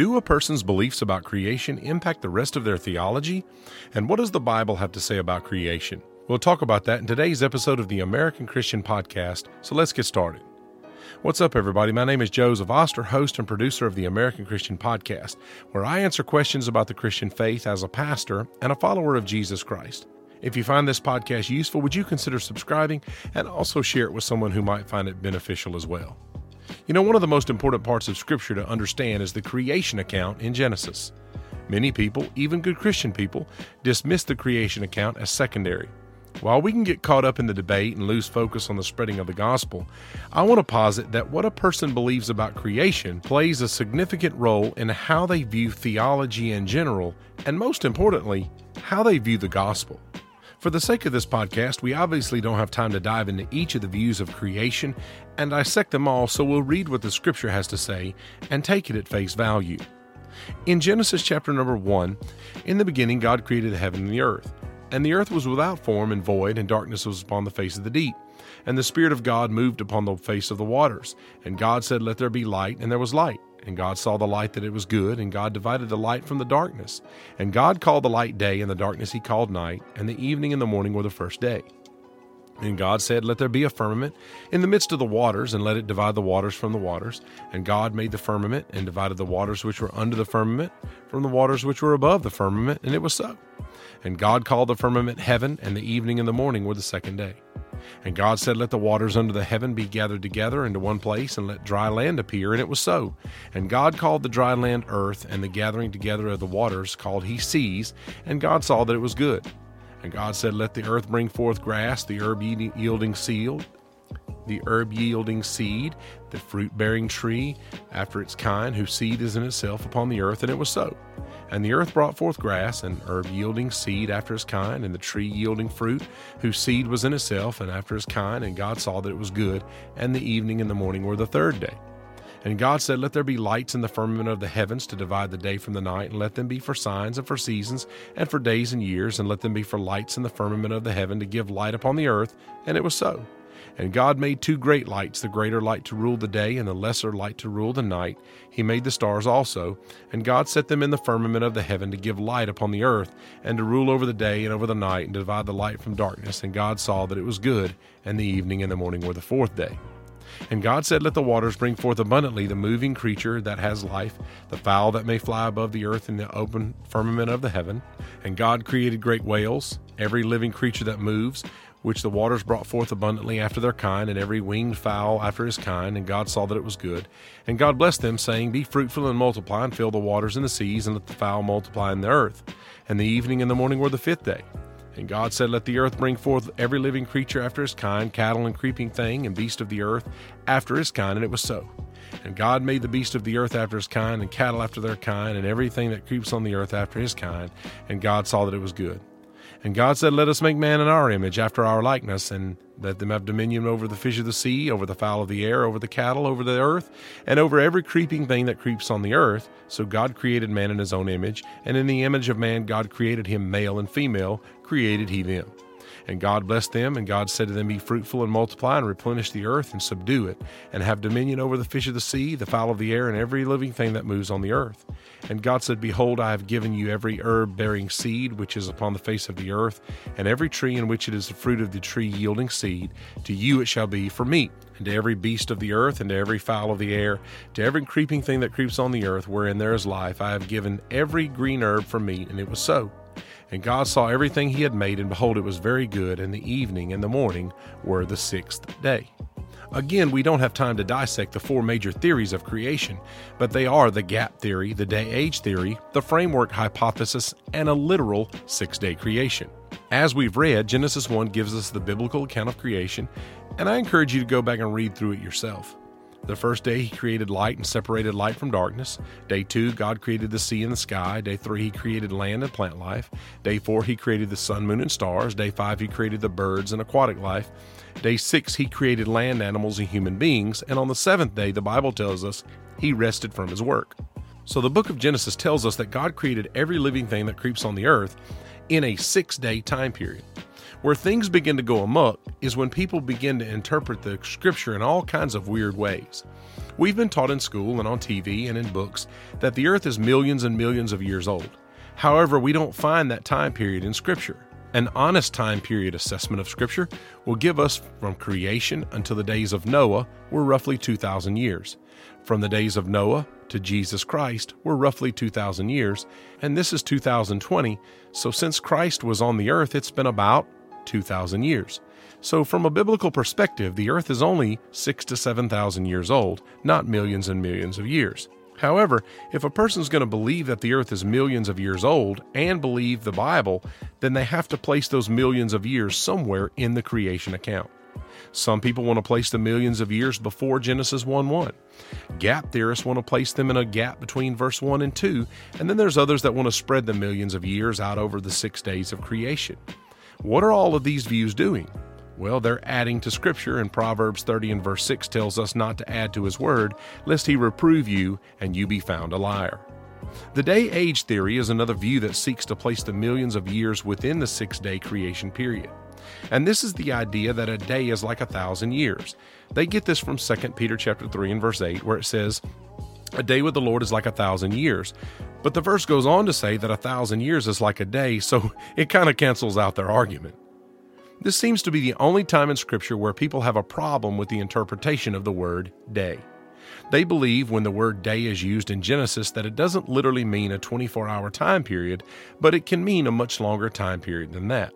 Do a person's beliefs about creation impact the rest of their theology? And what does the Bible have to say about creation? We'll talk about that in today's episode of the American Christian Podcast, so let's get started. What's up, everybody? My name is Joseph Oster, host and producer of the American Christian Podcast, where I answer questions about the Christian faith as a pastor and a follower of Jesus Christ. If you find this podcast useful, would you consider subscribing and also share it with someone who might find it beneficial as well? You know, one of the most important parts of Scripture to understand is the creation account in Genesis. Many people, even good Christian people, dismiss the creation account as secondary. While we can get caught up in the debate and lose focus on the spreading of the gospel, I want to posit that what a person believes about creation plays a significant role in how they view theology in general, and most importantly, how they view the gospel. For the sake of this podcast, we obviously don't have time to dive into each of the views of creation and dissect them all, so we'll read what the scripture has to say and take it at face value. In Genesis chapter number 1, in the beginning God created the heaven and the earth. And the earth was without form and void, and darkness was upon the face of the deep. And the Spirit of God moved upon the face of the waters. And God said, Let there be light, and there was light. And God saw the light that it was good, and God divided the light from the darkness. And God called the light day, and the darkness he called night, and the evening and the morning were the first day. And God said, Let there be a firmament in the midst of the waters, and let it divide the waters from the waters. And God made the firmament, and divided the waters which were under the firmament from the waters which were above the firmament, and it was so. And God called the firmament heaven, and the evening and the morning were the second day. And God said, Let the waters under the heaven be gathered together into one place, and let dry land appear. And it was so. And God called the dry land earth, and the gathering together of the waters called he seas. And God saw that it was good. And God said, Let the earth bring forth grass, the herb yielding seed, the herb yielding seed, the fruit bearing tree after its kind, whose seed is in itself upon the earth. And it was so. And the earth brought forth grass, and herb yielding seed after its kind, and the tree yielding fruit, whose seed was in itself and after his kind. And God saw that it was good. And the evening and the morning were the third day. And God said, Let there be lights in the firmament of the heavens to divide the day from the night, and let them be for signs and for seasons, and for days and years, and let them be for lights in the firmament of the heaven to give light upon the earth. And it was so. And God made two great lights, the greater light to rule the day, and the lesser light to rule the night. He made the stars also. And God set them in the firmament of the heaven to give light upon the earth, and to rule over the day and over the night, and to divide the light from darkness. And God saw that it was good, and the evening and the morning were the fourth day. And God said, Let the waters bring forth abundantly the moving creature that has life, the fowl that may fly above the earth in the open firmament of the heaven. And God created great whales, every living creature that moves, which the waters brought forth abundantly after their kind, and every winged fowl after his kind. And God saw that it was good. And God blessed them, saying, Be fruitful and multiply, and fill the waters and the seas, and let the fowl multiply in the earth. And the evening and the morning were the fifth day. And God said, Let the earth bring forth every living creature after his kind, cattle and creeping thing, and beast of the earth after his kind. And it was so. And God made the beast of the earth after his kind, and cattle after their kind, and everything that creeps on the earth after his kind. And God saw that it was good. And God said, Let us make man in our image, after our likeness, and let them have dominion over the fish of the sea, over the fowl of the air, over the cattle, over the earth, and over every creeping thing that creeps on the earth. So God created man in his own image, and in the image of man God created him male and female, created he them. And God blessed them, and God said to them, Be fruitful and multiply, and replenish the earth, and subdue it, and have dominion over the fish of the sea, the fowl of the air, and every living thing that moves on the earth. And God said, Behold, I have given you every herb bearing seed which is upon the face of the earth, and every tree in which it is the fruit of the tree yielding seed. To you it shall be for meat, and to every beast of the earth, and to every fowl of the air, to every creeping thing that creeps on the earth, wherein there is life, I have given every green herb for meat. And it was so. And God saw everything he had made, and behold, it was very good. And the evening and the morning were the sixth day. Again, we don't have time to dissect the four major theories of creation, but they are the gap theory, the day age theory, the framework hypothesis, and a literal six day creation. As we've read, Genesis 1 gives us the biblical account of creation, and I encourage you to go back and read through it yourself. The first day, he created light and separated light from darkness. Day two, God created the sea and the sky. Day three, he created land and plant life. Day four, he created the sun, moon, and stars. Day five, he created the birds and aquatic life. Day six, he created land animals and human beings. And on the seventh day, the Bible tells us he rested from his work. So the book of Genesis tells us that God created every living thing that creeps on the earth in a six day time period. Where things begin to go amok is when people begin to interpret the scripture in all kinds of weird ways. We've been taught in school and on TV and in books that the earth is millions and millions of years old. However, we don't find that time period in scripture. An honest time period assessment of Scripture will give us from creation until the days of Noah were roughly 2,000 years. From the days of Noah to Jesus Christ were roughly 2,000 years, and this is 2020, so since Christ was on the earth, it's been about 2,000 years. So, from a biblical perspective, the earth is only 6 to 7,000 years old, not millions and millions of years. However, if a person's going to believe that the earth is millions of years old and believe the Bible, then they have to place those millions of years somewhere in the creation account. Some people want to place the millions of years before Genesis 1 1. Gap theorists want to place them in a gap between verse 1 and 2, and then there's others that want to spread the millions of years out over the six days of creation. What are all of these views doing? Well, they're adding to Scripture, and Proverbs 30 and verse 6 tells us not to add to His word, lest He reprove you and you be found a liar. The day age theory is another view that seeks to place the millions of years within the six day creation period. And this is the idea that a day is like a thousand years. They get this from 2 Peter chapter 3 and verse 8, where it says, A day with the Lord is like a thousand years. But the verse goes on to say that a thousand years is like a day, so it kind of cancels out their argument. This seems to be the only time in Scripture where people have a problem with the interpretation of the word day. They believe when the word day is used in Genesis that it doesn't literally mean a 24 hour time period, but it can mean a much longer time period than that.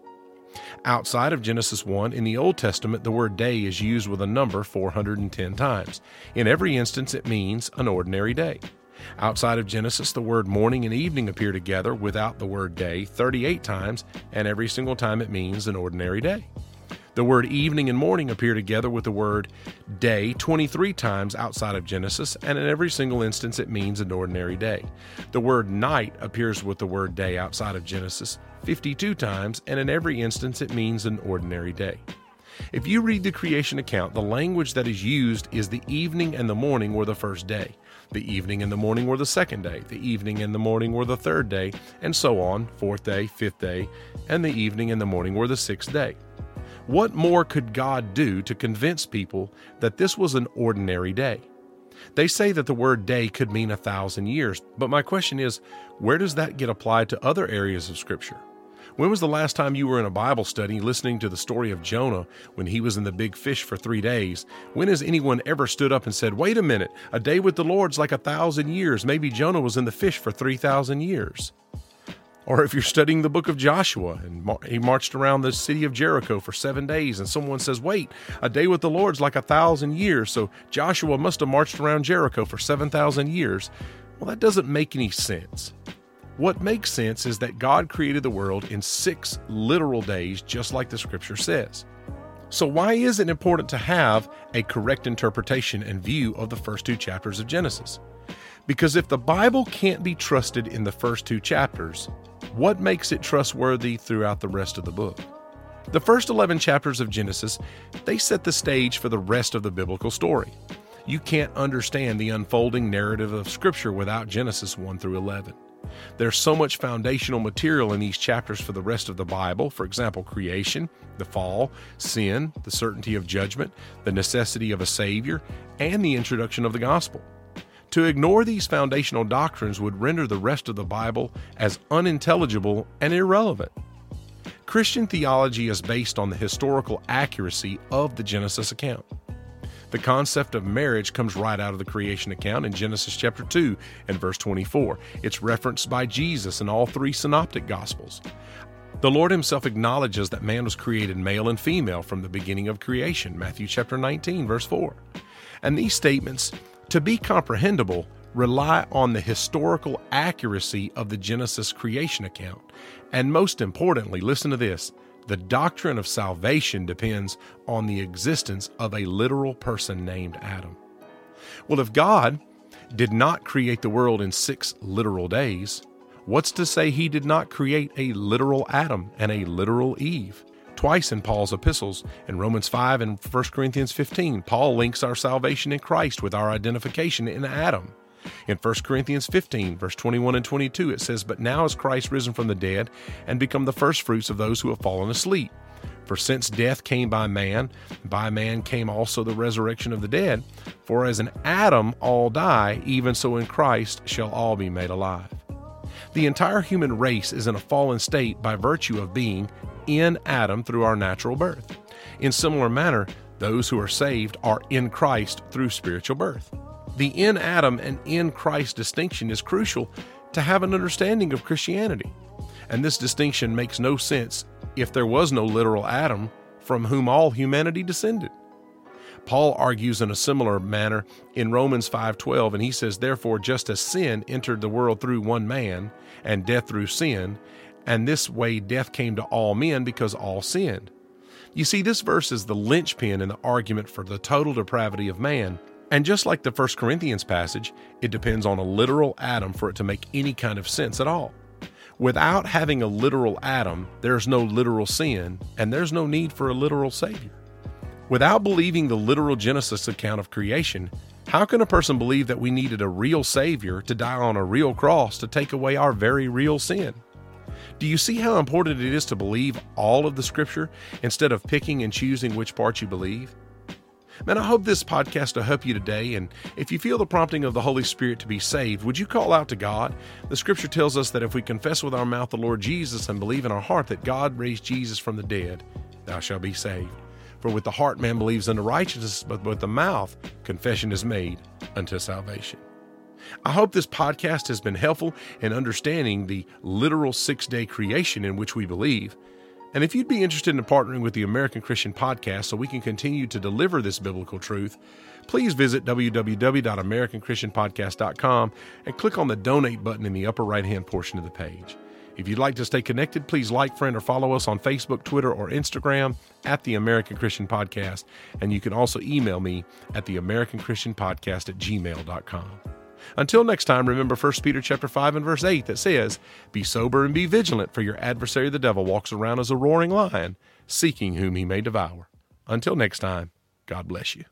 Outside of Genesis 1, in the Old Testament, the word day is used with a number 410 times. In every instance, it means an ordinary day. Outside of Genesis, the word morning and evening appear together without the word day 38 times, and every single time it means an ordinary day. The word evening and morning appear together with the word day 23 times outside of Genesis, and in every single instance it means an ordinary day. The word night appears with the word day outside of Genesis 52 times, and in every instance it means an ordinary day. If you read the creation account, the language that is used is the evening and the morning were the first day. The evening and the morning were the second day. The evening and the morning were the third day, and so on, fourth day, fifth day, and the evening and the morning were the sixth day. What more could God do to convince people that this was an ordinary day? They say that the word day could mean a thousand years, but my question is where does that get applied to other areas of Scripture? When was the last time you were in a Bible study listening to the story of Jonah when he was in the big fish for three days? When has anyone ever stood up and said, Wait a minute, a day with the Lord's like a thousand years? Maybe Jonah was in the fish for 3,000 years. Or if you're studying the book of Joshua and he marched around the city of Jericho for seven days, and someone says, Wait, a day with the Lord's like a thousand years, so Joshua must have marched around Jericho for 7,000 years. Well, that doesn't make any sense. What makes sense is that God created the world in six literal days, just like the scripture says. So, why is it important to have a correct interpretation and view of the first two chapters of Genesis? Because if the Bible can't be trusted in the first two chapters, what makes it trustworthy throughout the rest of the book? The first 11 chapters of Genesis, they set the stage for the rest of the biblical story. You can't understand the unfolding narrative of Scripture without Genesis 1 through 11. There's so much foundational material in these chapters for the rest of the Bible. For example, creation, the fall, sin, the certainty of judgment, the necessity of a Savior, and the introduction of the gospel. To ignore these foundational doctrines would render the rest of the Bible as unintelligible and irrelevant. Christian theology is based on the historical accuracy of the Genesis account. The concept of marriage comes right out of the creation account in Genesis chapter 2 and verse 24. It's referenced by Jesus in all three synoptic gospels. The Lord himself acknowledges that man was created male and female from the beginning of creation, Matthew chapter 19 verse 4. And these statements, to be comprehensible, rely on the historical accuracy of the Genesis creation account. And most importantly, listen to this the doctrine of salvation depends on the existence of a literal person named Adam. Well, if God did not create the world in six literal days, what's to say he did not create a literal Adam and a literal Eve? Twice in Paul's epistles, in Romans 5 and 1 Corinthians 15, Paul links our salvation in Christ with our identification in Adam. In 1 Corinthians 15, verse 21 and 22, it says, But now is Christ risen from the dead and become the firstfruits of those who have fallen asleep. For since death came by man, by man came also the resurrection of the dead. For as in Adam all die, even so in Christ shall all be made alive. The entire human race is in a fallen state by virtue of being in Adam through our natural birth. In similar manner, those who are saved are in Christ through spiritual birth. The in Adam and in Christ distinction is crucial to have an understanding of Christianity. And this distinction makes no sense if there was no literal Adam from whom all humanity descended. Paul argues in a similar manner in Romans 5:12 and he says therefore just as sin entered the world through one man and death through sin and this way death came to all men because all sinned. You see this verse is the linchpin in the argument for the total depravity of man. And just like the 1 Corinthians passage, it depends on a literal Adam for it to make any kind of sense at all. Without having a literal Adam, there's no literal sin, and there's no need for a literal Savior. Without believing the literal Genesis account of creation, how can a person believe that we needed a real Savior to die on a real cross to take away our very real sin? Do you see how important it is to believe all of the Scripture instead of picking and choosing which part you believe? Man, I hope this podcast will help you today. And if you feel the prompting of the Holy Spirit to be saved, would you call out to God? The scripture tells us that if we confess with our mouth the Lord Jesus and believe in our heart that God raised Jesus from the dead, thou shalt be saved. For with the heart man believes unto righteousness, but with the mouth confession is made unto salvation. I hope this podcast has been helpful in understanding the literal six day creation in which we believe. And if you'd be interested in partnering with the American Christian Podcast so we can continue to deliver this biblical truth, please visit www.americanchristianpodcast.com and click on the donate button in the upper right hand portion of the page. If you'd like to stay connected, please like, friend, or follow us on Facebook, Twitter, or Instagram at the American Christian Podcast. And you can also email me at the American Christian Podcast at gmail.com. Until next time, remember 1 Peter chapter 5 and verse 8 that says, Be sober and be vigilant, for your adversary the devil walks around as a roaring lion, seeking whom he may devour. Until next time, God bless you.